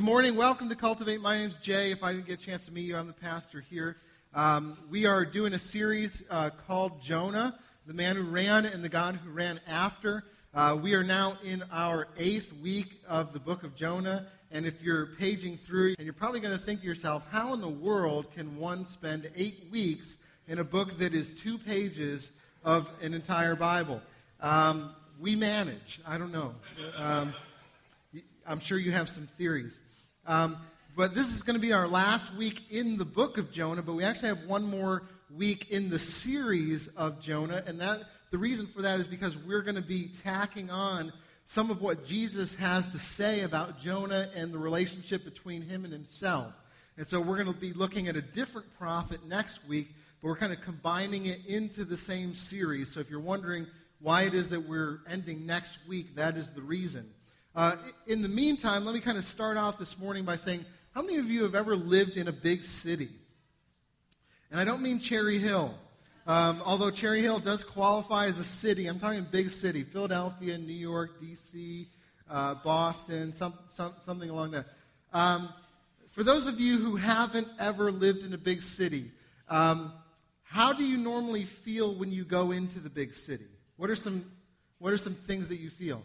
Good morning. Welcome to Cultivate. My name's Jay. If I didn't get a chance to meet you, I'm the pastor here. Um, we are doing a series uh, called Jonah, the man who ran and the God who ran after. Uh, we are now in our eighth week of the book of Jonah. And if you're paging through, and you're probably going to think to yourself, how in the world can one spend eight weeks in a book that is two pages of an entire Bible? Um, we manage. I don't know. Um, I'm sure you have some theories. Um, but this is going to be our last week in the book of Jonah, but we actually have one more week in the series of Jonah, and that the reason for that is because we're going to be tacking on some of what Jesus has to say about Jonah and the relationship between him and himself. And so we're going to be looking at a different prophet next week, but we're kind of combining it into the same series. So if you're wondering why it is that we're ending next week, that is the reason. Uh, in the meantime, let me kind of start off this morning by saying, how many of you have ever lived in a big city? And I don't mean Cherry Hill. Um, although Cherry Hill does qualify as a city, I'm talking big city Philadelphia, New York, D.C., uh, Boston, some, some, something along that. Um, for those of you who haven't ever lived in a big city, um, how do you normally feel when you go into the big city? What are some, what are some things that you feel?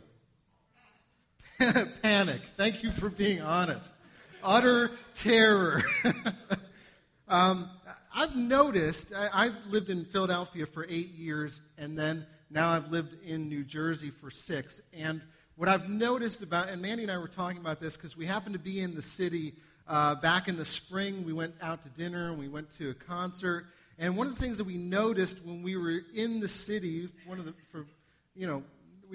Panic. Thank you for being honest. Utter terror. um, I've noticed, I, have lived in Philadelphia for eight years, and then now I've lived in New Jersey for six. And what I've noticed about, and Mandy and I were talking about this because we happened to be in the city uh, back in the spring. We went out to dinner and we went to a concert. And one of the things that we noticed when we were in the city, one of the, for, you know,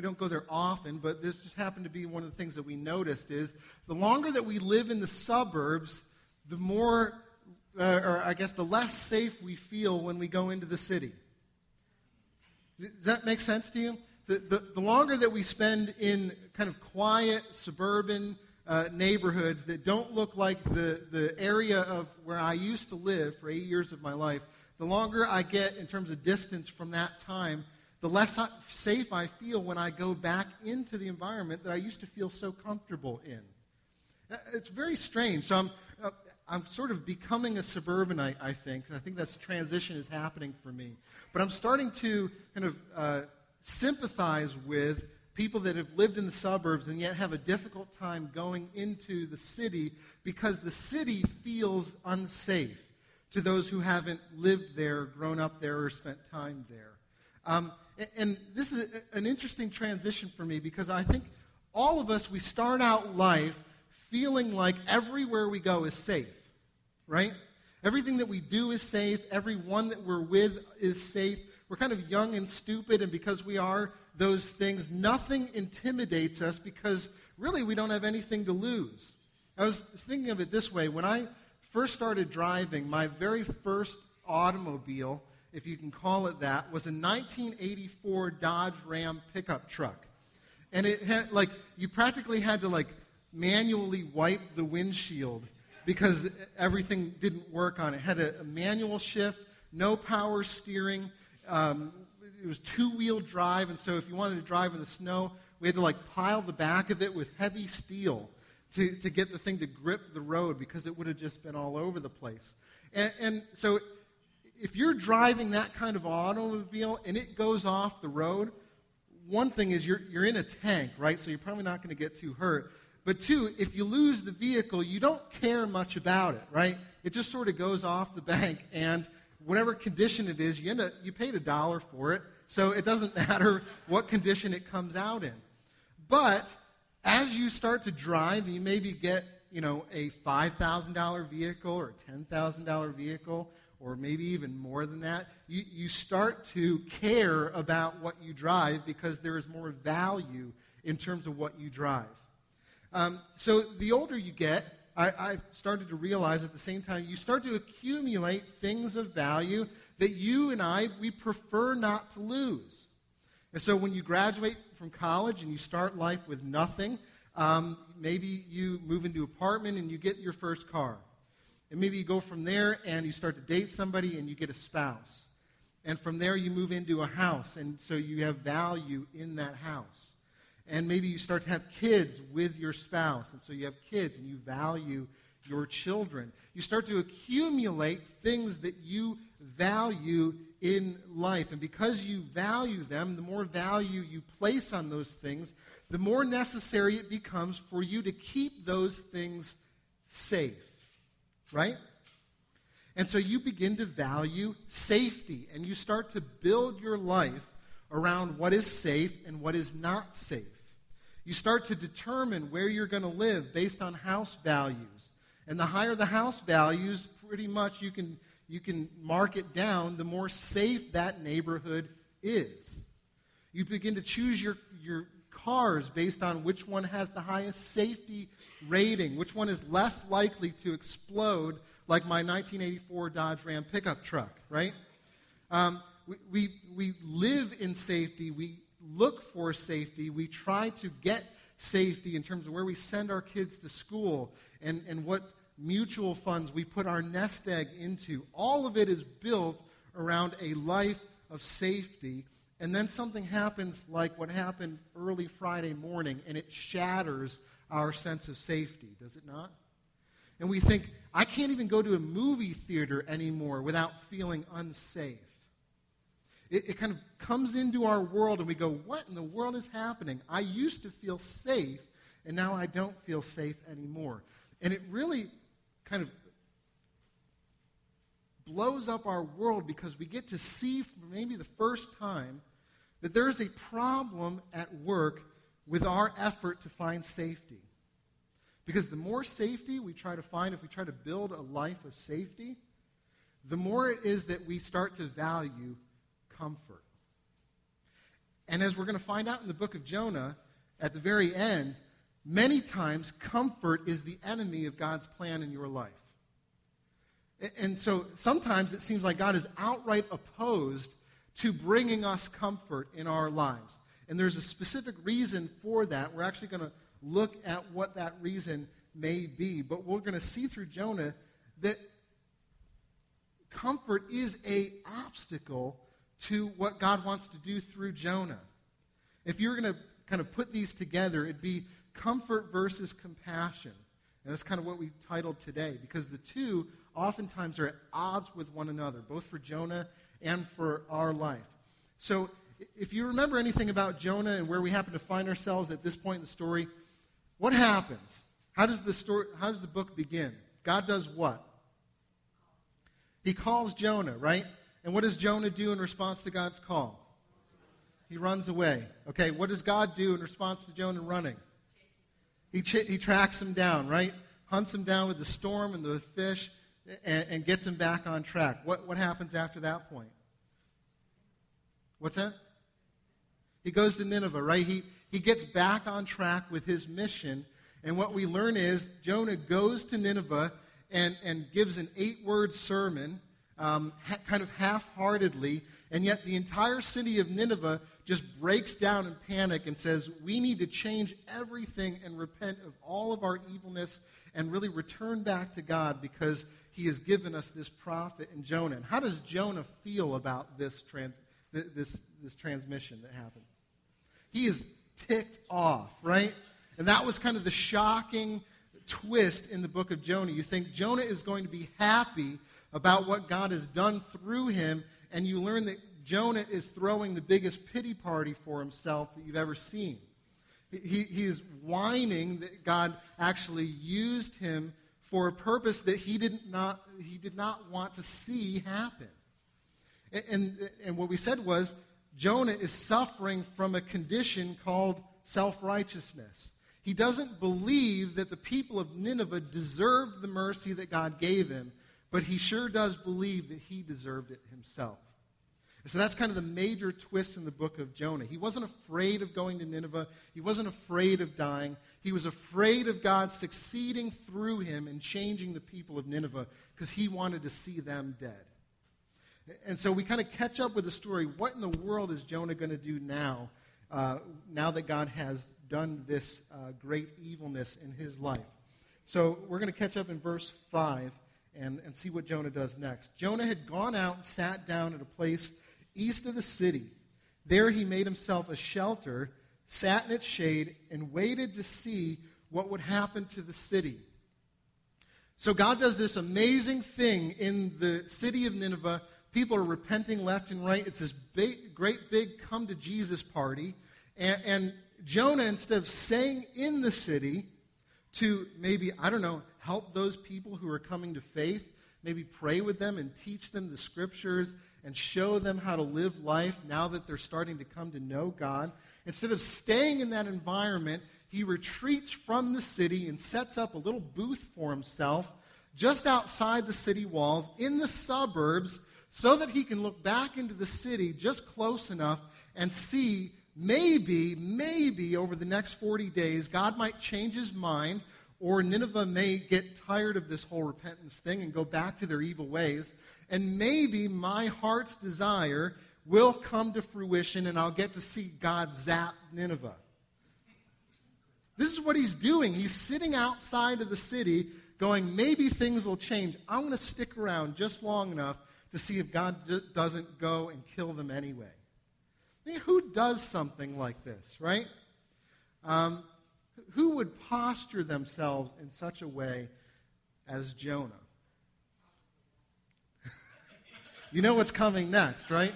we don't go there often, but this just happened to be one of the things that we noticed is the longer that we live in the suburbs, the more, uh, or I guess the less safe we feel when we go into the city. Does that make sense to you? The, the, the longer that we spend in kind of quiet suburban uh, neighborhoods that don't look like the, the area of where I used to live for eight years of my life, the longer I get in terms of distance from that time, the less safe I feel when I go back into the environment that I used to feel so comfortable in. Uh, it's very strange. So I'm, uh, I'm sort of becoming a suburbanite, I think. I think that transition is happening for me. But I'm starting to kind of uh, sympathize with people that have lived in the suburbs and yet have a difficult time going into the city because the city feels unsafe to those who haven't lived there, grown up there, or spent time there. Um, and this is an interesting transition for me because I think all of us, we start out life feeling like everywhere we go is safe, right? Everything that we do is safe. Everyone that we're with is safe. We're kind of young and stupid, and because we are those things, nothing intimidates us because really we don't have anything to lose. I was thinking of it this way. When I first started driving, my very first automobile if you can call it that, was a 1984 Dodge Ram pickup truck. And it had, like, you practically had to, like, manually wipe the windshield because everything didn't work on it. It had a, a manual shift, no power steering. Um, it was two wheel drive, and so if you wanted to drive in the snow, we had to, like, pile the back of it with heavy steel to, to get the thing to grip the road because it would have just been all over the place. And, and so if you're driving that kind of automobile and it goes off the road, one thing is you're, you're in a tank, right? So you're probably not going to get too hurt. But two, if you lose the vehicle, you don't care much about it, right? It just sort of goes off the bank, and whatever condition it is, you, end up, you paid a dollar for it, so it doesn't matter what condition it comes out in. But as you start to drive, you maybe get you know a $5,000 vehicle or a $10,000 vehicle or maybe even more than that, you, you start to care about what you drive because there is more value in terms of what you drive. Um, so the older you get, I, I've started to realize at the same time, you start to accumulate things of value that you and I, we prefer not to lose. And so when you graduate from college and you start life with nothing, um, maybe you move into an apartment and you get your first car. And maybe you go from there and you start to date somebody and you get a spouse. And from there you move into a house, and so you have value in that house. and maybe you start to have kids with your spouse, and so you have kids and you value your children. You start to accumulate things that you value in life. And because you value them, the more value you place on those things, the more necessary it becomes for you to keep those things safe. Right? And so you begin to value safety, and you start to build your life around what is safe and what is not safe. You start to determine where you're going to live based on house values. And the higher the house values, pretty much you can, you can mark it down, the more safe that neighborhood is. You begin to choose your, your cars based on which one has the highest safety rating, which one is less likely to explode, like my 1984 Dodge Ram pickup truck, right? Um, we, we, we live in safety. We look for safety. We try to get safety in terms of where we send our kids to school and, and what mutual funds we put our nest egg into. All of it is built around a life of safety. And then something happens like what happened early Friday morning, and it shatters our sense of safety, does it not? And we think, I can't even go to a movie theater anymore without feeling unsafe. It, it, kind of comes into our world, and we go, What in the world is happening? I used to feel safe, and now I don't feel safe anymore. And it really kind of blows up our world because we get to see for maybe the first time that there is a problem at work with our effort to find safety. Because the more safety we try to find, if we try to build a life of safety, the more it is that we start to value comfort. And as we're going to find out in the book of Jonah, at the very end, many times comfort is the enemy of God's plan in your life. And so sometimes it seems like God is outright opposed to bringing us comfort in our lives. And there's a specific reason for that. We're actually going to look at what that reason may be. But we're going to see through Jonah that comfort is a obstacle to what God wants to do through Jonah. If you were going to kind of put these together, it'd be comfort versus compassion. And that's kind of what we titled today, because the two oftentimes are at odds with one another, both for Jonah and for our life. So, if you remember anything about Jonah and where we happen to find ourselves at this point in the story, what happens? How does the story how does the book begin? God does what? He calls Jonah, right? And what does Jonah do in response to God's call? He runs away. Okay, what does God do in response to Jonah running? He, ch- he tracks him down, right? Hunts him down with the storm and the fish and, and gets him back on track. What, what happens after that point? What's that? He goes to Nineveh, right? He, he gets back on track with his mission. And what we learn is Jonah goes to Nineveh and, and gives an eight word sermon um, ha- kind of half heartedly, and yet the entire city of Nineveh just breaks down in panic and says, We need to change everything and repent of all of our evilness and really return back to God because he has given us this prophet in Jonah. And how does Jonah feel about this, trans- this, this transmission that happened? He is ticked off, right? And that was kind of the shocking twist in the book of Jonah. You think Jonah is going to be happy about what God has done through him, and you learn that Jonah is throwing the biggest pity party for himself that you've ever seen. He, he is whining that God actually used him for a purpose that he did not, he did not want to see happen. And, and, and what we said was Jonah is suffering from a condition called self righteousness. He doesn't believe that the people of Nineveh deserved the mercy that God gave him, but he sure does believe that he deserved it himself. So that's kind of the major twist in the book of Jonah. He wasn't afraid of going to Nineveh. He wasn't afraid of dying. He was afraid of God succeeding through him and changing the people of Nineveh because he wanted to see them dead. And so we kind of catch up with the story. What in the world is Jonah going to do now, uh, now that God has done this uh, great evilness in his life? So we're going to catch up in verse 5 and, and see what Jonah does next. Jonah had gone out and sat down at a place east of the city. There he made himself a shelter, sat in its shade, and waited to see what would happen to the city. So God does this amazing thing in the city of Nineveh. People are repenting left and right. It's this big, great big come to Jesus party. And, and Jonah, instead of staying in the city to maybe, I don't know, help those people who are coming to faith, maybe pray with them and teach them the scriptures and show them how to live life now that they're starting to come to know God. Instead of staying in that environment, he retreats from the city and sets up a little booth for himself just outside the city walls in the suburbs so that he can look back into the city just close enough and see maybe, maybe over the next 40 days, God might change his mind or Nineveh may get tired of this whole repentance thing and go back to their evil ways. And maybe my heart's desire will come to fruition and I'll get to see God zap Nineveh. This is what he's doing. He's sitting outside of the city going, maybe things will change. I'm going to stick around just long enough to see if God d- doesn't go and kill them anyway. I mean, who does something like this, right? Um, who would posture themselves in such a way as Jonah? you know what's coming next, right?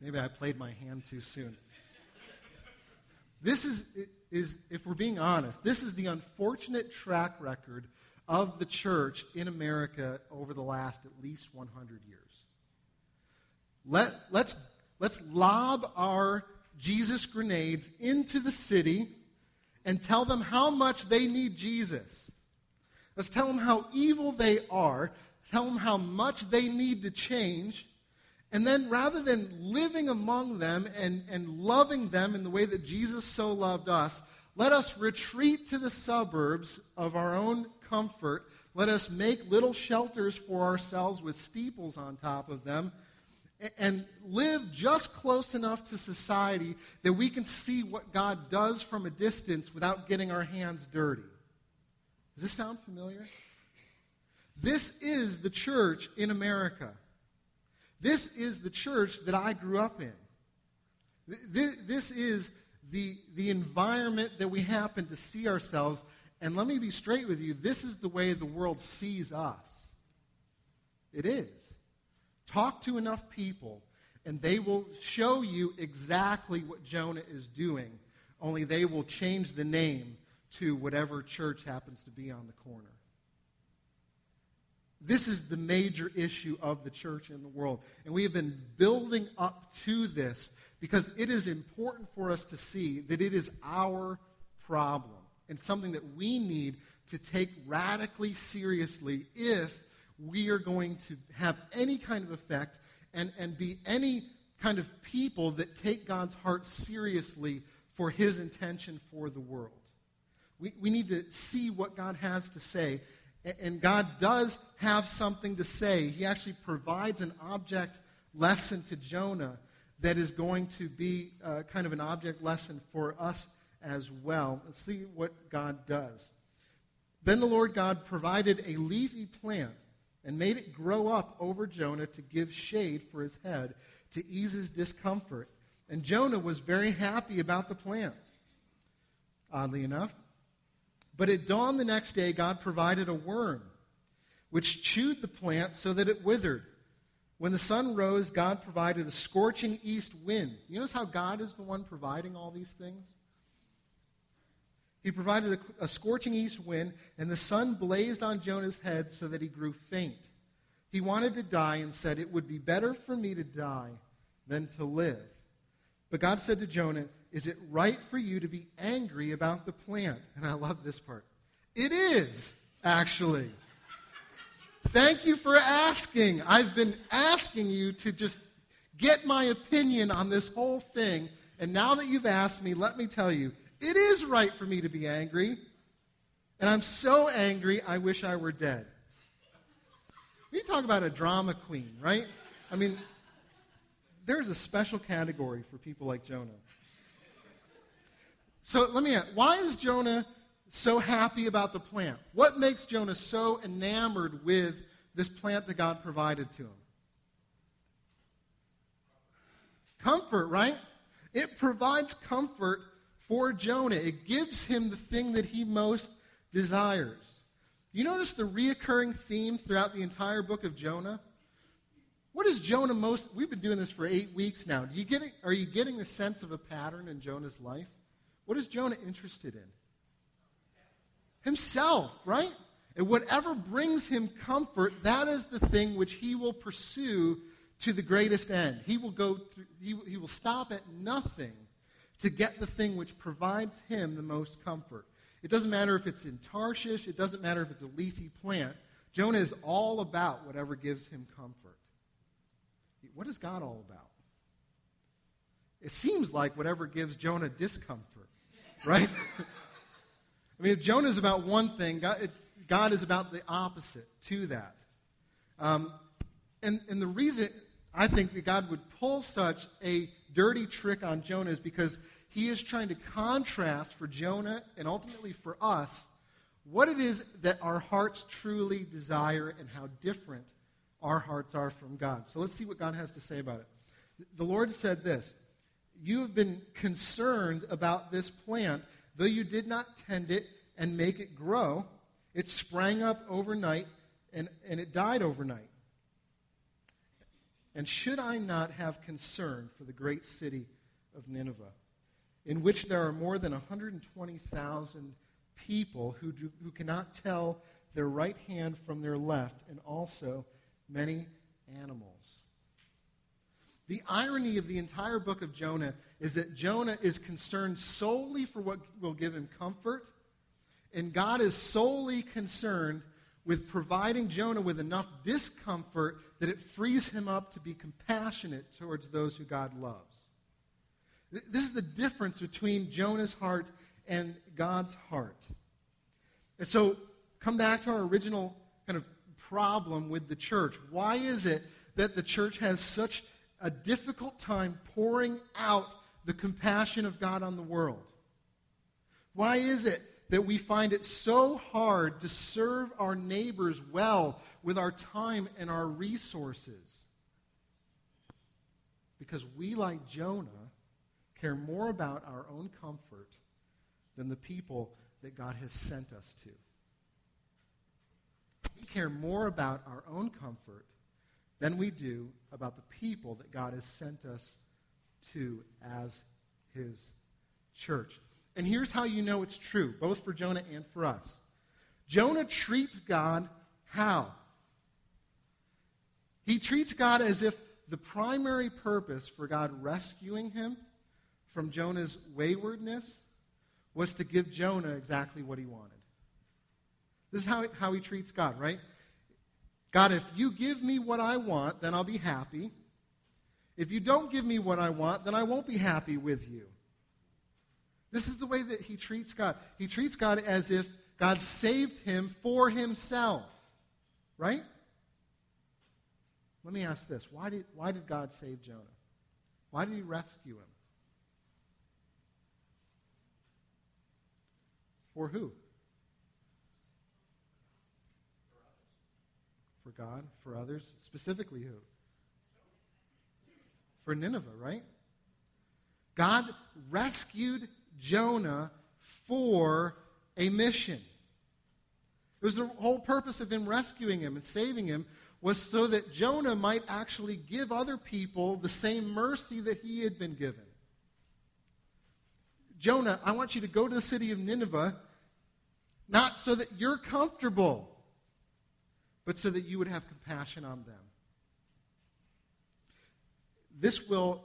Maybe I played my hand too soon. This is, is, if we're being honest, this is the unfortunate track record of the church in America over the last at least 100 years. Let, let's, let's lob our Jesus grenades into the city and tell them how much they need Jesus. Let's tell them how evil they are, tell them how much they need to change. And then rather than living among them and, and loving them in the way that Jesus so loved us, let us retreat to the suburbs of our own comfort. Let us make little shelters for ourselves with steeples on top of them and live just close enough to society that we can see what God does from a distance without getting our hands dirty. Does this sound familiar? This is the church in America. This is the church that I grew up in. This is the, the environment that we happen to see ourselves. And let me be straight with you this is the way the world sees us. It is. Talk to enough people, and they will show you exactly what Jonah is doing, only they will change the name to whatever church happens to be on the corner. This is the major issue of the church in the world. And we have been building up to this because it is important for us to see that it is our problem and something that we need to take radically seriously if we are going to have any kind of effect and, and be any kind of people that take God's heart seriously for his intention for the world. We, we need to see what God has to say. And God does have something to say. He actually provides an object lesson to Jonah that is going to be uh, kind of an object lesson for us as well. Let's see what God does. Then the Lord God provided a leafy plant and made it grow up over Jonah to give shade for his head to ease his discomfort. And Jonah was very happy about the plant, oddly enough. But at dawn the next day, God provided a worm which chewed the plant so that it withered. When the sun rose, God provided a scorching east wind. You notice how God is the one providing all these things? He provided a, a, scorching east wind, and the sun blazed on Jonah's head so that he grew faint. He wanted to die and said, It would be better for me to die than to live. But God said to Jonah, Is it right for you to be angry about the plant? And I love this part. It is, actually. Thank you for asking. I've been asking you to just get my opinion on this whole thing. And now that you've asked me, let me tell you, it is right for me to be angry. And I'm so angry, I wish I were dead. We talk about a drama queen, right? I mean, there's a special category for people like Jonah. So let me ask why is Jonah so happy about the plant? What makes Jonah so enamored with this plant that God provided to him? Comfort, right? It provides comfort for Jonah. It gives him the thing that he most desires. You notice the reoccurring theme throughout the entire book of Jonah? What is Jonah most? We've been doing this for eight weeks now. Do you get it, are you getting the sense of a pattern in Jonah's life? What is Jonah interested in? Himself, right? And whatever brings him comfort, that is the thing which he will pursue to the greatest end. He will go through, he, he will stop at nothing to get the thing which provides him the most comfort. It doesn't matter if it's in Tarshish, it doesn't matter if it's a leafy plant. Jonah is all about whatever gives him comfort. What is God all about? It seems like whatever gives Jonah discomfort, right? I mean, if Jonah is about one thing, God, God, is about the opposite to that. Um, and, and the reason I think that God would pull such a dirty trick on Jonah is because he is trying to contrast for Jonah and ultimately for us what it is that our hearts truly desire and how different our hearts are from God. So let's see what God has to say about it. The Lord said this You have been concerned about this plant, though you did not tend it and make it grow. It sprang up overnight and, and it died overnight. And should I not have concern for the great city of Nineveh, in which there are more than 120,000 people who, do, who cannot tell their right hand from their left, and also many animals? The irony of the entire book of Jonah is that Jonah is concerned solely for what will give him comfort, and God is solely concerned with providing Jonah with enough discomfort that it frees him up to be compassionate towards those who God loves. This is the difference between Jonah's heart and God's heart. And so, come back to our original kind of problem with the church. Why is it that the church has such a difficult time pouring out the compassion of God on the world? Why is it that we find it so hard to serve our neighbors well with our time and our resources. Because we, like Jonah, care more about our own comfort than the people that God has sent us to. We care more about our own comfort than we do about the people that God has sent us to as his church. And here's how you know it's true, both for Jonah and for us. Jonah treats God how? He treats God as if the primary purpose for God rescuing him from Jonah's waywardness was to give Jonah exactly what he wanted. This is how, how he treats God, right? God, if you give me what I want, then I'll be happy. If you don't give me what I want, then I won't be happy with you. This is the way that he treats God. He treats God as if God saved him for himself. Right? Let me ask this why did, why did God save Jonah? Why did he rescue him? For who? For God, for others, specifically who? For Nineveh, right? God rescued Jonah for a mission. It was the whole purpose of him rescuing him and saving him was so that Jonah might actually give other people the same mercy that he had been given. Jonah, I want you to go to the city of Nineveh, not so that you're comfortable, but so that you would have compassion on them. This will,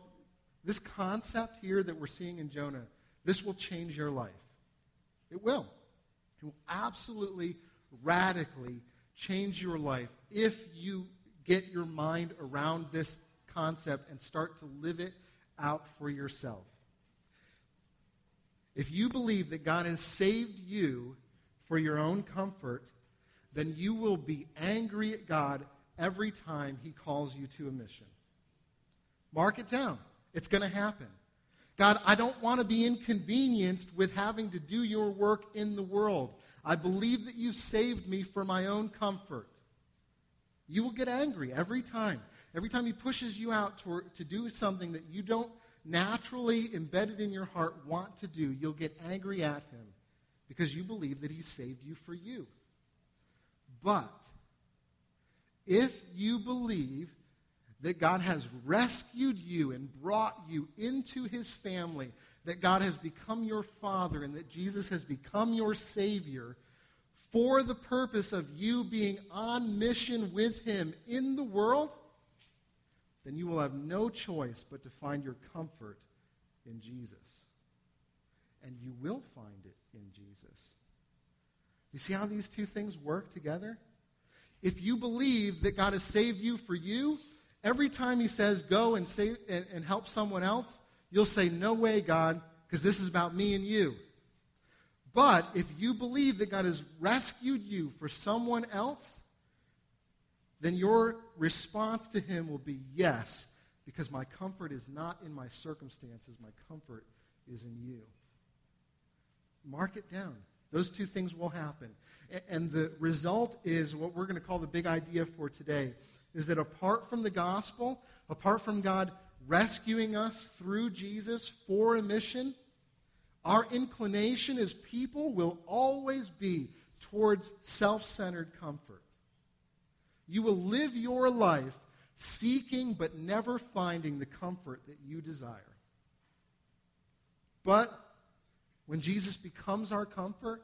this concept here that we're seeing in Jonah this will change your life. It will. It will absolutely, radically change your life if you get your mind around this concept and start to live it out for yourself. If you believe that God has saved you for your own comfort, then you will be angry at God every time he calls you to a mission. Mark it down. It's going to happen. God, I don't want to be inconvenienced with having to do your work in the world. I believe that you saved me for my own comfort. You will get angry every time. Every time he pushes you out to, to do something that you don't naturally embedded in your heart want to do, you'll get angry at him because you believe that he saved you for you. But if you believe that God has rescued you and brought you into his family, that God has become your father, and that Jesus has become your Savior for the purpose of you being on mission with him in the world, then you will have no choice but to find your comfort in Jesus. And you will find it in Jesus. You see how these two things work together? If you believe that God has saved you for you, every time he says go and, save, and, and help someone else, you'll say, No way, God, because this is about me and you. But if you believe that God has rescued you for someone else, then your response to him will be yes, because my comfort is not in my circumstances, my comfort is in you. Mark it down. Those two things will happen. And the result is what we're going to call the big idea for today is that apart from the gospel, apart from God rescuing us through Jesus for a mission, our inclination as people will always be towards self centered comfort. You will live your life seeking but never finding the comfort that you desire. But when Jesus becomes our comfort,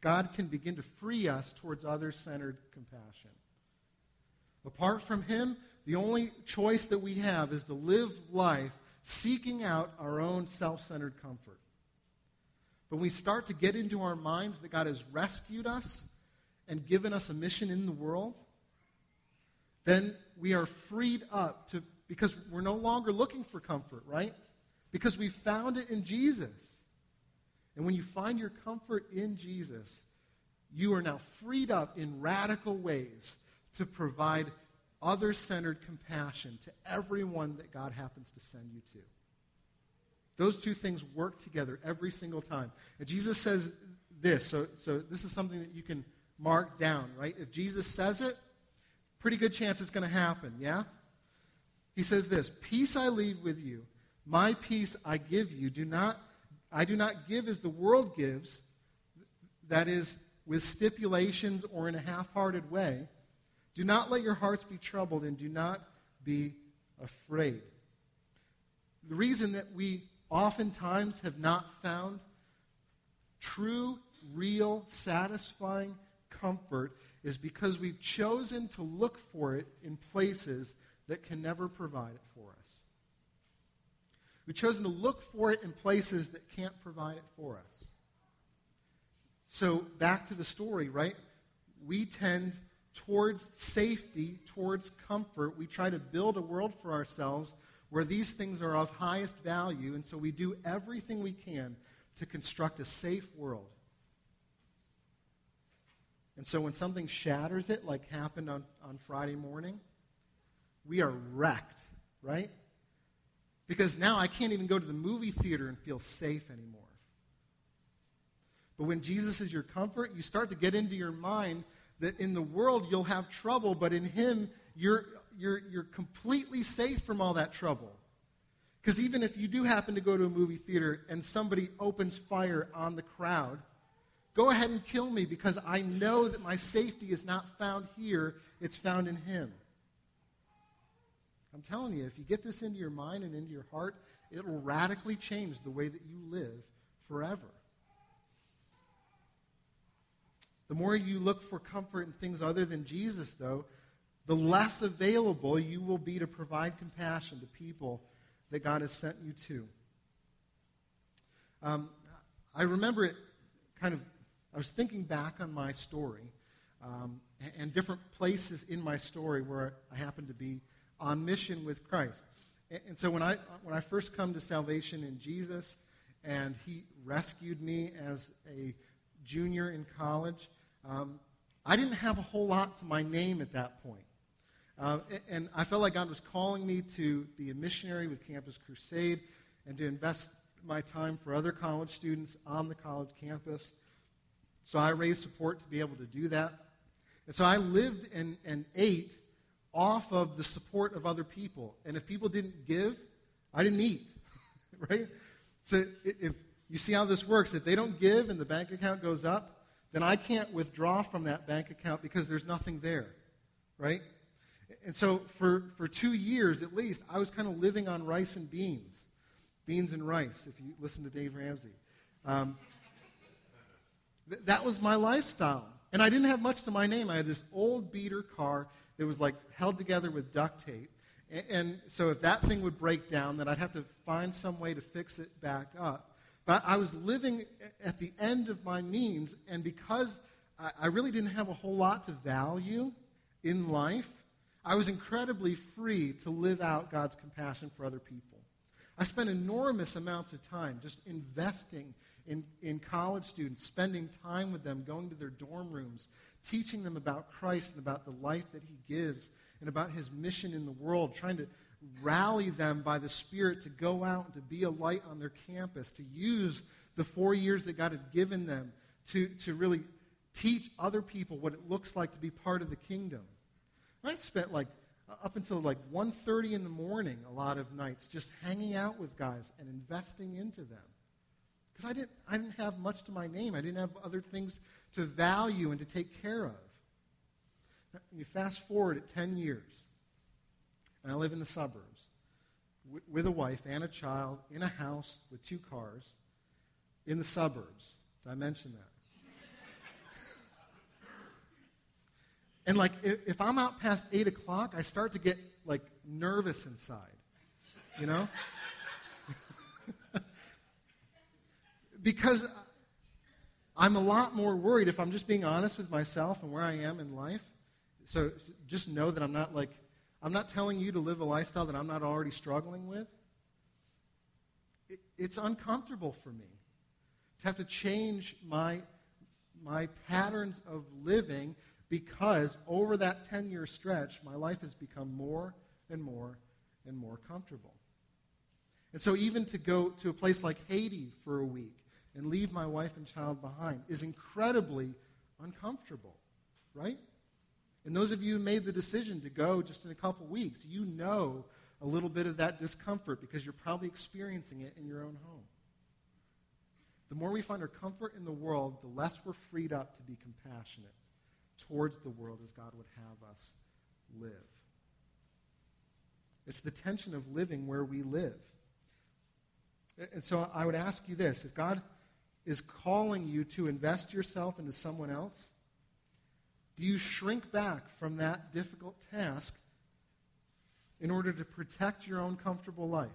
God can begin to free us towards other centered compassion. Apart from Him, the only choice that we have is to live life seeking out our own self centered comfort. But when we start to get into our minds that God has rescued us and given us a mission in the world, then we are freed up to, because we're no longer looking for comfort, right? Because we found it in Jesus. And when you find your comfort in Jesus, you are now freed up in radical ways to provide other centered compassion to everyone that God happens to send you to. Those two things work together every single time. And Jesus says this, so, so this is something that you can mark down, right? If Jesus says it, pretty good chance it's going to happen, yeah? He says this Peace I leave with you, my peace I give you. Do not, I do not give as the world gives, that is, with stipulations or in a half hearted way. Do not let your hearts be troubled and do not be afraid. The reason that we oftentimes have not found true, real, satisfying comfort is because we've chosen to look for it in places that can never provide it for us. We've chosen to look for it in places that can't provide it for us. So, back to the story, right? We tend towards safety, towards comfort. We try to build a world for ourselves where these things are of highest value, and so we do everything we can to construct a safe world. And so when something shatters it, like happened on, on Friday morning, we are wrecked, right? Because now I can't even go to the movie theater and feel safe anymore. But when Jesus is your comfort, you start to get into your mind that in the world you'll have trouble, but in Him you're, you're, you're completely safe from all that trouble. Because even if you do happen to go to a movie theater and somebody opens fire on the crowd, go ahead and kill me because I know that my safety is not found here, it's found in Him. I'm telling you, if you get this into your mind and into your heart, it will radically change the way that you live forever. The more you look for comfort in things other than Jesus, though, the less available you will be to provide compassion to people that God has sent you to. Um, I remember it kind of, I was thinking back on my story um, and, different places in my story where I happened to be on mission with Christ. And so when I, when I first come to salvation in Jesus and He rescued me as a junior in college, um, I didn't have a whole lot to my name at that point. Uh, and I felt like God was calling me to be a missionary with Campus Crusade and to invest my time for other college students on the college campus. So I raised support to be able to do that. And so I lived and, and ate off of the support of other people. And if people didn't give, I didn't eat, right? So if you see how this works, if they don't give and the bank account goes up, then I can't withdraw from that bank account because there's nothing there, right? And so for, for two years at least, I was kind of living on rice and beans. Beans and rice, if you listen to Dave Ramsey. Um, th- that was my lifestyle. And I didn't have much to my name. I had this old beater car that was like held together with duct tape. And, and so if that thing would break down, then I'd have to find some way to fix it back up. But I was living at the end of my means, and because I, really didn't have a whole lot to value in life, I was incredibly free to live out God's compassion for other people. I spent enormous amounts of time just investing in, in college students, spending time with them, going to their dorm rooms, teaching them about Christ and about the life that He gives and about His mission in the world, trying to rally them by the Spirit to go out and to be a light on their campus, to use the four years that God had given them to, to really teach other people what it looks like to be part of the kingdom. I spent like up until like 1.30 in the morning a lot of nights just hanging out with guys and investing into them. Because I didn't, I didn't have much to my name. I didn't have other things to value and to take care of. You fast forward at 10 years, and I live in the suburbs w- with a wife and a child in a house with two cars in the suburbs. Did I mention that? And like, if, if I'm out past 8 o'clock, I start to get like nervous inside, you know? because I'm a lot more worried if I'm just being honest with myself and where I am in life. So, so just know that I'm not like, I'm not telling you to live a lifestyle that I'm not already struggling with. It, it's uncomfortable for me to have to change my, my patterns of living because over that 10 year stretch, my life has become more and more and more comfortable. And so, even to go to a place like Haiti for a week and leave my wife and child behind is incredibly uncomfortable, right? And those of you who made the decision to go just in a couple weeks, you know a little bit of that discomfort because you're probably experiencing it in your own home. The more we find our comfort in the world, the less we're freed up to be compassionate towards the world as God would have us live. It's the tension of living where we live. And so I would ask you this if God is calling you to invest yourself into someone else, do you shrink back from that difficult task in order to protect your own comfortable life?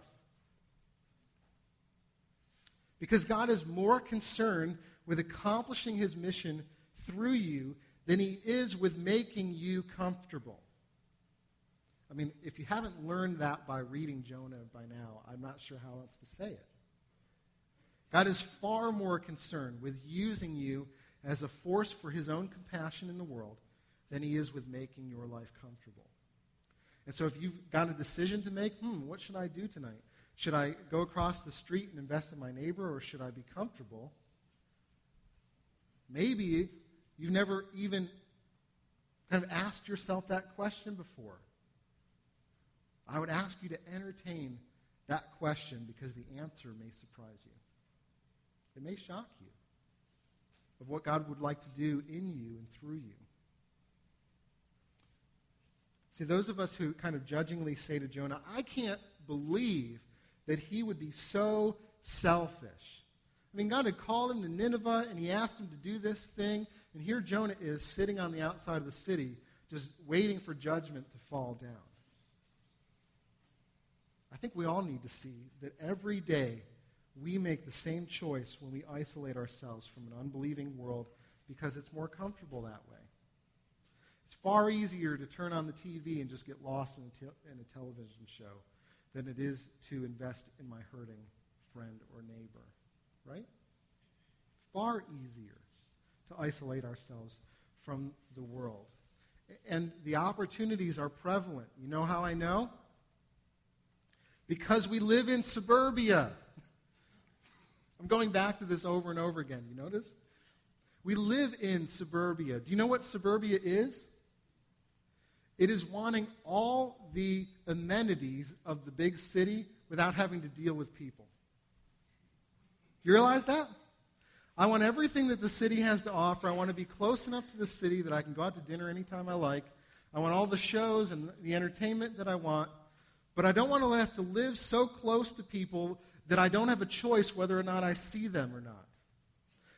Because God is more concerned with accomplishing his mission through you than he is with making you comfortable. I mean, if you haven't learned that by reading Jonah by now, I'm not sure how else to say it. God is far more concerned with using you as a force for his own compassion in the world than he is with making your life comfortable. And so if you've got a decision to make, hmm, what should I do tonight? Should I go across the street and invest in my neighbor, or should I be comfortable? Maybe You've never even kind of asked yourself that question before. I would ask you to entertain that question because the answer may surprise you. It may shock you of what God would like to do in you and through you. See, those of us who kind of judgingly say to Jonah, I can't believe that he would be so selfish. I mean, God had called him to Nineveh and he asked him to do this thing, and here Jonah is sitting on the outside of the city, just waiting for judgment to fall down. I think we all need to see that every day we make the same choice when we isolate ourselves from an unbelieving world because it's more comfortable that way. It's far easier to turn on the TV and just get lost in a, te- in a television show than it is to invest in my hurting friend or neighbor. Right? Far easier to isolate ourselves from the world. And the opportunities are prevalent. You know how I know? Because we live in suburbia. I'm going back to this over and over again. You notice? We live in suburbia. Do you know what suburbia is? It is wanting all the amenities of the big city without having to deal with people. Do you realize that? I want everything that the city has to offer. I want to be close enough to the city that I can go out to dinner anytime I like. I want all the shows and the entertainment that I want. But I don't want to have to live so close to people that I don't have a choice whether or not I see them or not.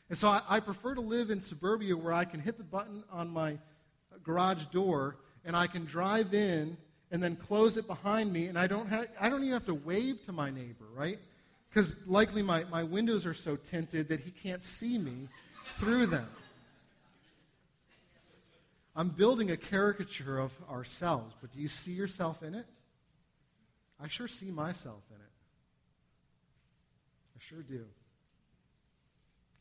And so I, I prefer to live in suburbia where I can hit the button on my garage door and I can drive in and then close it behind me, and I don't, have, I don't even have to wave to my neighbor, right? Because likely my, my windows are so tinted that he can't see me through them. I'm building a caricature of ourselves, but do you see yourself in it? I sure see myself in it. Sure do.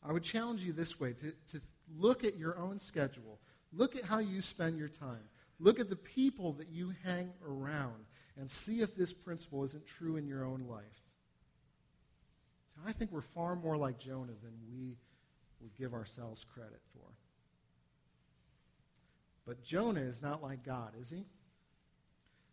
I would challenge you this way to, to look at your own schedule. Look at how you spend your time. Look at the people that you hang around and see if this principle isn't true in your own life. I think we're far more like Jonah than we would give ourselves credit for. But Jonah is not like God, is he?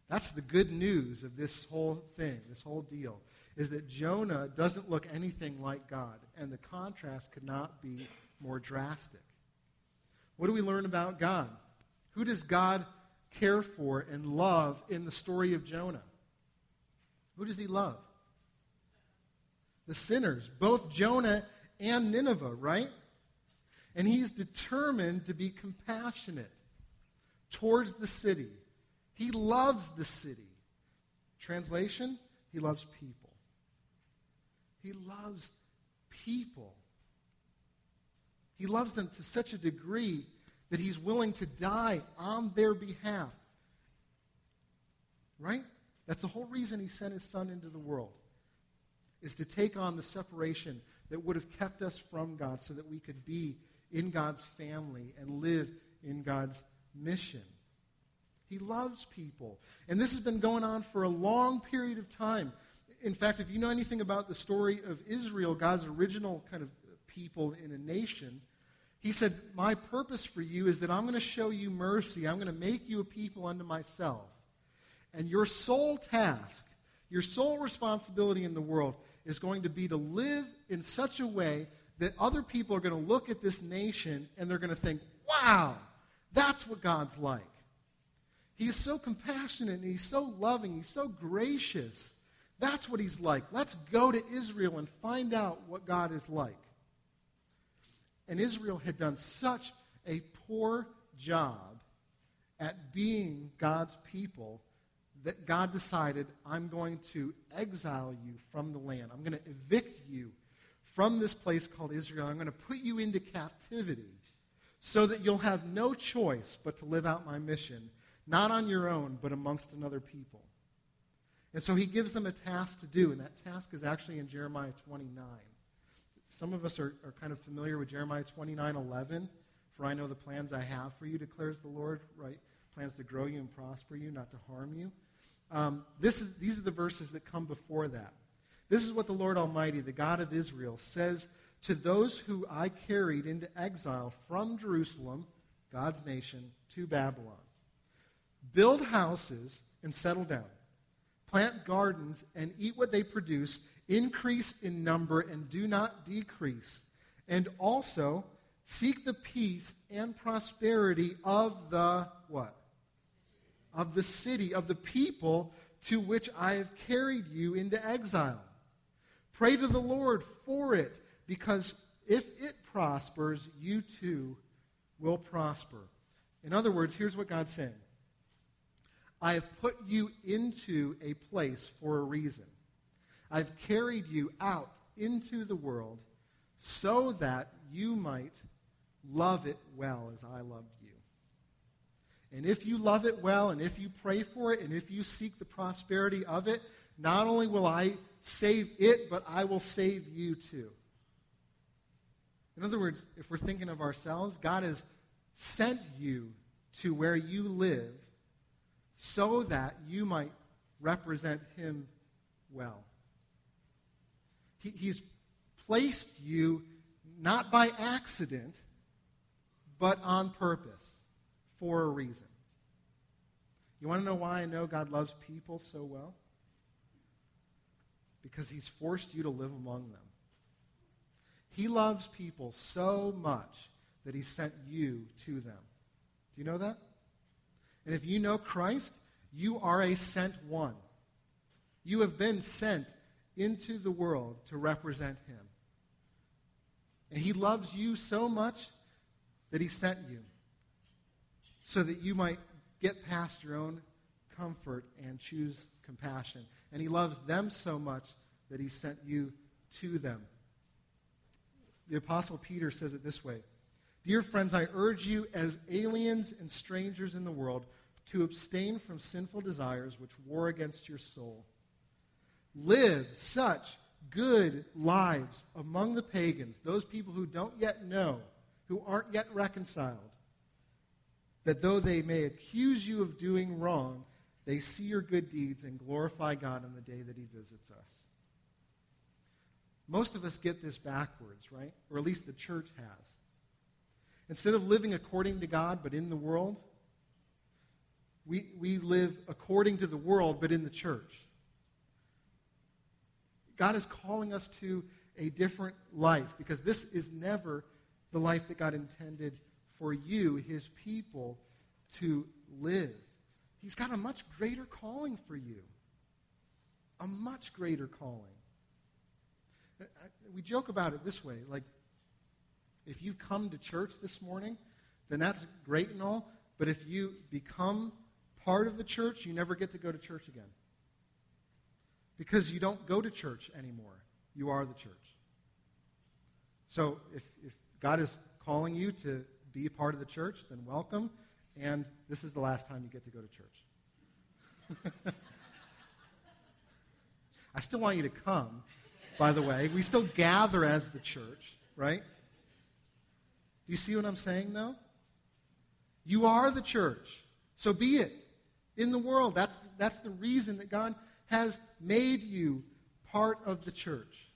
That's the good news of this whole thing, this whole deal, is that Jonah doesn't look anything like God, and the contrast could not be more drastic. What do we learn about God? Who does God care for and love in the story of Jonah? Who does he love? The sinners, both Jonah and Nineveh, right? And he's determined to be compassionate towards the city. He loves the city. Translation, he loves people. He loves people. He loves them to such a degree that he's willing to die on their behalf. Right? That's the whole reason he sent his son into the world, is to take on the separation that would have kept us from God so that we could be in God's family and live in God's mission. He loves people. And this has been going on for a long period of time. In fact, if you know anything about the story of Israel, God's original kind of people in a nation, he said, My purpose for you is that I'm going to show you mercy. I'm going to make you a people unto myself. And your sole task, your sole responsibility in the world is going to be to live in such a way that other people are going to look at this nation and they're going to think, wow, that's what God's like. He's so compassionate and he's so loving, he's so gracious. That's what he's like. Let's go to Israel and find out what God is like. And Israel had done such a poor job at being God's people that God decided, I'm going to exile you from the land. I'm going to evict you from this place called Israel. I'm going to put you into captivity so that you'll have no choice but to live out my mission, not on your own, but amongst another people. And so he gives them a task to do, and that task is actually in Jeremiah 29. Some of us are, are kind of familiar with Jeremiah 29 11. For I know the plans I have for you, declares the Lord, right? Plans to grow you and prosper you, not to harm you. Um, this is, these are the verses that come before that. This is what the Lord Almighty, the God of Israel, says to those who I carried into exile from Jerusalem, God's nation, to Babylon Build houses and settle down, plant gardens and eat what they produce increase in number and do not decrease. And also seek the peace and prosperity of the what? Of the city, of the people to which I have carried you into exile. Pray to the Lord for it, because if it prospers, you too will prosper. In other words, here's what God's saying I have put you into a place for a reason. I've carried you out into the world so that you might love it well as I loved you. And if you love it well, and if you pray for it, and if you seek the prosperity of it, not only will I save it, but I will save you too. In other words, if we're thinking of ourselves, God has sent you to where you live so that you might represent Him well. He, he's placed you not by accident, but on purpose for a reason. You want to know why I know God loves people so well? because he's forced you to live among them. He loves people so much that he sent you to them. Do you know that? And if you know Christ, you are a sent one. You have been sent into the world to represent him. And he loves you so much that he sent you so that you might get past your own comfort and choose compassion. And he loves them so much that he sent you to them. The Apostle Peter says it this way Dear friends, I urge you as aliens and strangers in the world to abstain from sinful desires which war against your soul. Live such good lives among the pagans, those people who don't yet know, who aren't yet reconciled, that though they may accuse you of doing wrong, they see your good deeds and glorify God on the day that He visits us. Most of us get this backwards, right? Or at least the church has. Instead of living according to God but in the world, we, we live according to the world but in the church. God is calling us to a different life because this is never the life that God intended for you, his people, to live. He's got a much greater calling for you. A much greater calling. We joke about it this way like, if you've come to church this morning, then that's great and all, but if you become part of the church, you never get to go to church again. Because you don't go to church anymore. You are the church. So if, if God is calling you to be part of the church, then welcome. And this is the last time you get to go to church. I still want you to come, by the way. We still gather as the church, right? Do you see what I'm saying, though? You are the church. So be it in the world. That's, that's the reason that God has made you part of the church.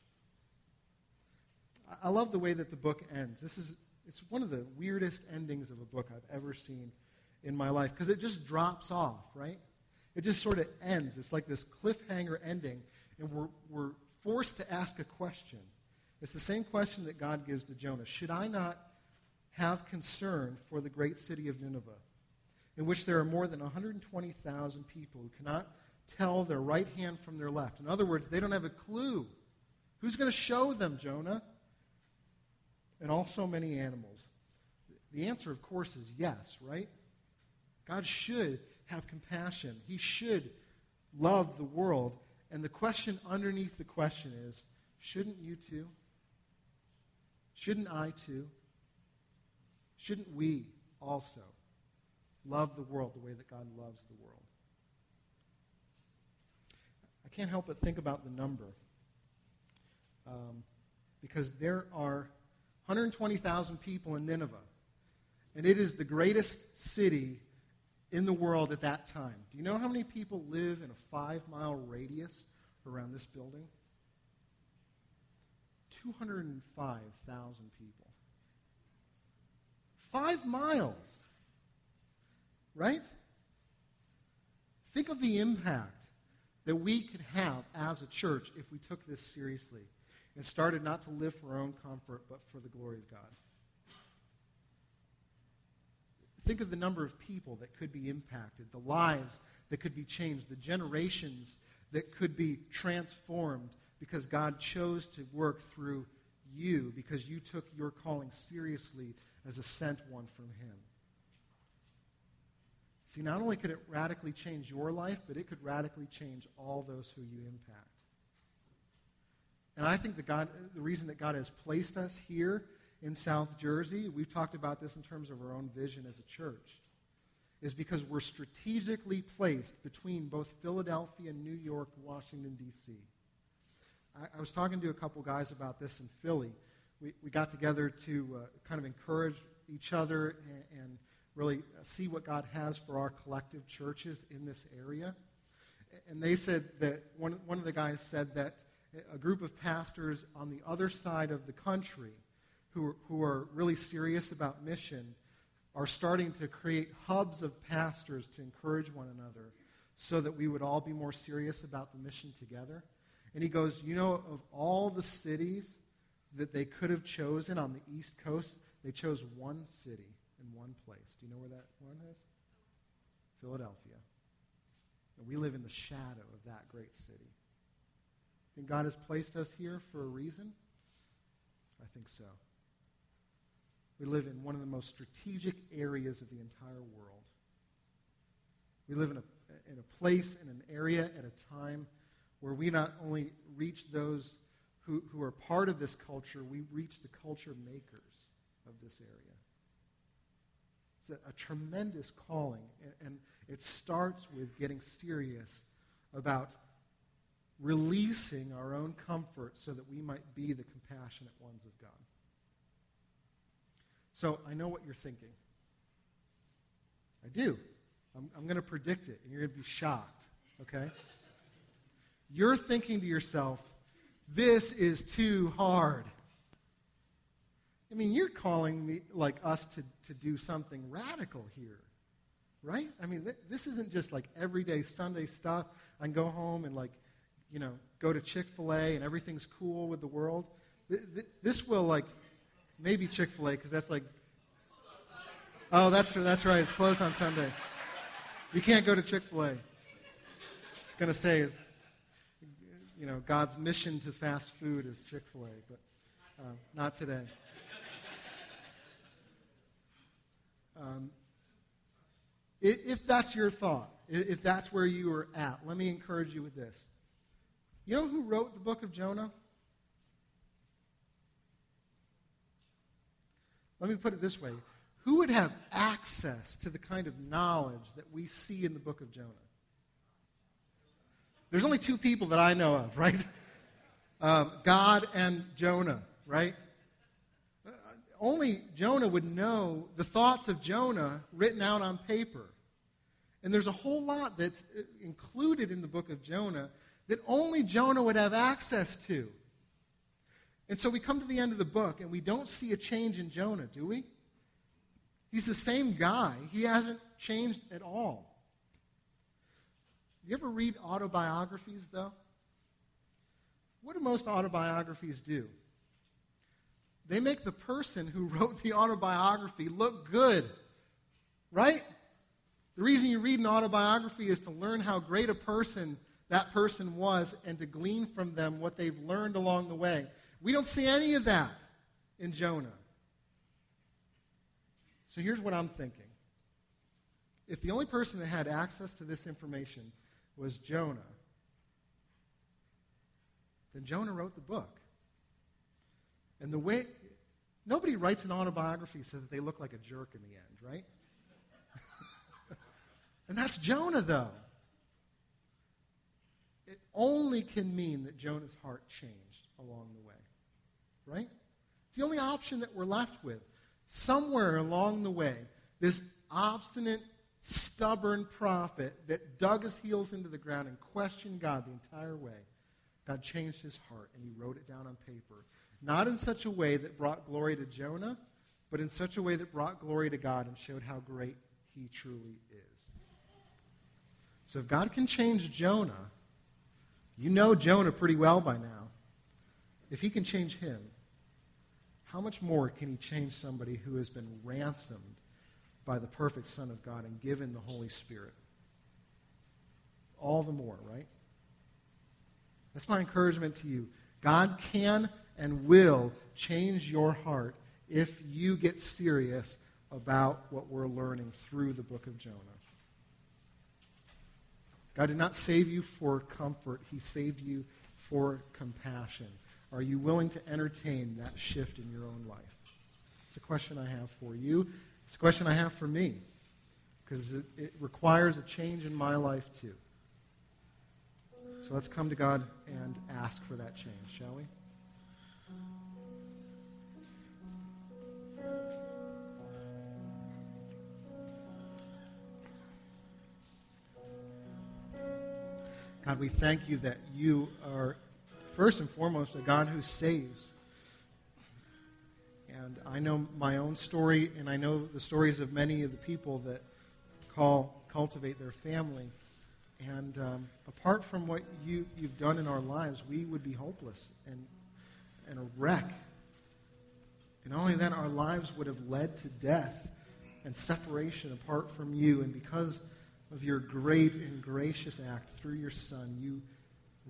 I love the way that the book ends. This is it's one of the weirdest endings of a book I've ever seen in my life because it just drops off, right? It just sort of ends. It's like this cliffhanger ending, and we're, we're forced to ask a question. It's the same question that God gives to Jonah Should I not have concern for the great city of Nineveh, in which there are more than 120,000 people who cannot tell their right hand from their left? In other words, they don't have a clue. Who's going to show them, Jonah? And also many animals. The answer, of course, is yes, right? God should have compassion. He should love the world. And the question underneath the question is shouldn't you too? Shouldn't I too? Shouldn't we also love the world the way that God loves the world? I can't help but think about the number. Um, because there are 120,000 people in Nineveh, and it is the greatest city in the world at that time. Do you know how many people live in a five mile radius around this building? 205,000 people. Five miles. Right? Think of the impact that we could have as a church if we took this seriously and started not to live for our own comfort, but for the glory of God. Think of the number of people that could be impacted, the lives that could be changed, the generations that could be transformed because God chose to work through you because you took your calling seriously as a sent one from Him. See, not only could it radically change your life, but it could radically change all those who you impact. And I think that God, the reason that God has placed us here in South Jersey, we've talked about this in terms of our own vision as a church, is because we're strategically placed between both Philadelphia, New York, Washington, D.C. I, I, was talking to a couple guys about this in Philly. We, we got together to uh, kind of encourage each other and, and really see what God has for our collective churches in this area. And they said that, one, one of the guys said that a group of pastors on the other side of the country who, who are really serious about mission are starting to create hubs of pastors to encourage one another so that we would all be more serious about the mission together. And he goes, You know, of all the cities that they could have chosen on the East Coast, they chose one city in one place. Do you know where that one is? Philadelphia. And we live in the shadow of that great city. Think God has placed us here for a reason? I think so. We live in one of the most strategic areas of the entire world. We live in a, in a place, in an area, at a time where we not only reach those who, who are part of this culture, we reach the culture makers of this area. It's a, a tremendous calling, and, and it starts with getting serious about releasing our own comfort so that we might be the compassionate ones of God. So I know what you're thinking. I do. I'm, I'm going to predict it, and you're going to be shocked, okay? You're thinking to yourself, this is too hard. I mean, you're calling me, like us, to, to do something radical here, right? I mean, th- this isn't just like everyday Sunday stuff. I can go home and, like, you know, go to Chick fil A and everything's cool with the world. Th- th- this will, like, maybe Chick fil A, because that's like. Oh, that's, that's right. It's closed on Sunday. You can't go to Chick fil A. It's going to say, you know, God's mission to fast food is Chick fil A, but uh, not today. Um, if that's your thought, if that's where you are at, let me encourage you with this. You know who wrote the book of Jonah? Let me put it this way Who would have access to the kind of knowledge that we see in the book of Jonah? There's only two people that I know of, right? Um, God and Jonah, right? Uh, only Jonah would know the thoughts of Jonah written out on paper. And there's a whole lot that's uh, included in the book of Jonah that only Jonah would have access to. And so we come to the end of the book and we don't see a change in Jonah, do we? He's the same guy. He hasn't changed at all. You ever read autobiographies, though? What do most autobiographies do? They make the person who wrote the autobiography look good, right? The reason you read an autobiography is to learn how great a person that person was and to glean from them what they've learned along the way. We don't see any of that in Jonah. So here's what I'm thinking. If the only person that had access to this information was Jonah, then Jonah wrote the book. And the way, nobody writes an autobiography so that they look like a jerk in the end, right? and that's Jonah, though. It only can mean that Jonah's heart changed along the way, right? It's the only option that we're left with. Somewhere along the way, this obstinate, stubborn prophet that dug his heels into the ground and questioned God the entire way, God changed his heart and he wrote it down on paper. Not in such a way that brought glory to Jonah, but in such a way that brought glory to God and showed how great he truly is. So if God can change Jonah, you know Jonah pretty well by now. If he can change him, how much more can he change somebody who has been ransomed by the perfect Son of God and given the Holy Spirit. All the more, right? That's my encouragement to you. God can and will change your heart if you get serious about what we're learning through the book of Jonah. God did not save you for comfort, He saved you for compassion. Are you willing to entertain that shift in your own life? It's a question I have for you. It's a question I have for me because it, it requires a change in my life too. So let's come to God and ask for that change, shall we? God, we thank you that you are, first and foremost, a God who saves. And I know my own story, and I know the stories of many of the people that call, cultivate their family. And um, apart from what you, you've done in our lives, we would be hopeless and, and a wreck. And only then our lives would have led to death and separation apart from you. And because of your great and gracious act through your Son, you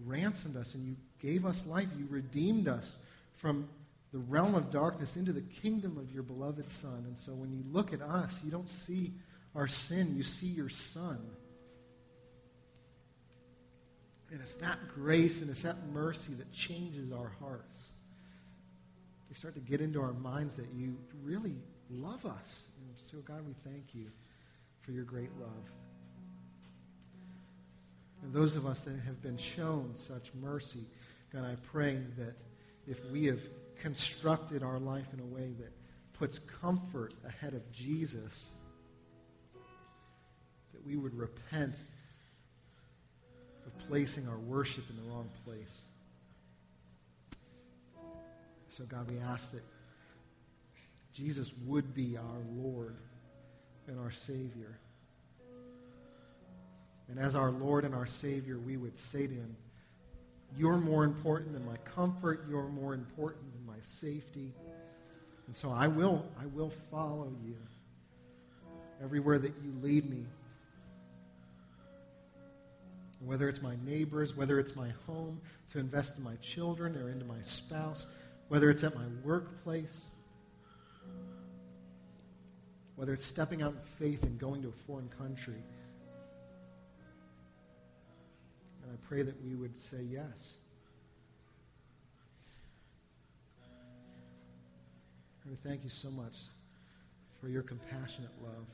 ransomed us and you gave us life. You redeemed us from the realm of darkness into the kingdom of your beloved Son. And so when you look at us, you don't see our sin, you see your Son. And it's that grace and it's that mercy that changes our hearts. We start to get into our minds that you really love us. And so, God, we thank you for your great love. And those of us that have been shown such mercy, God, I pray that if we have constructed our life in a way that puts comfort ahead of Jesus, that we would repent of placing our worship in the wrong place. So, God, we ask that Jesus would be our Lord and our Savior. And as our Lord and our Savior, we would say to him, You're more important than my comfort. You're more important my safety. And so I will, I will follow you everywhere that you lead me. Whether it's my neighbors, whether it's my home, to invest in my children or into my spouse, whether it's at my workplace, whether it's stepping out in faith and going to a foreign country. And I pray that we would say yes. We thank you so much for your compassionate love.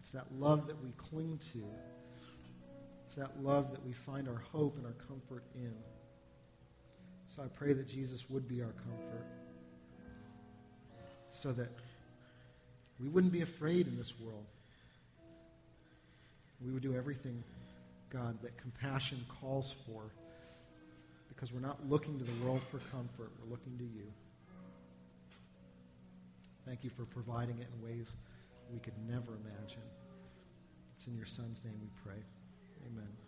It's that love that we cling to. It's that love that we find our hope and our comfort in. So I pray that Jesus would be our comfort so that we wouldn't be afraid in this world. We would do everything, God, that compassion calls for because we're not looking to the world for comfort. We're looking to you. Thank you for providing it in ways we could never imagine. It's in your Son's name we pray. Amen.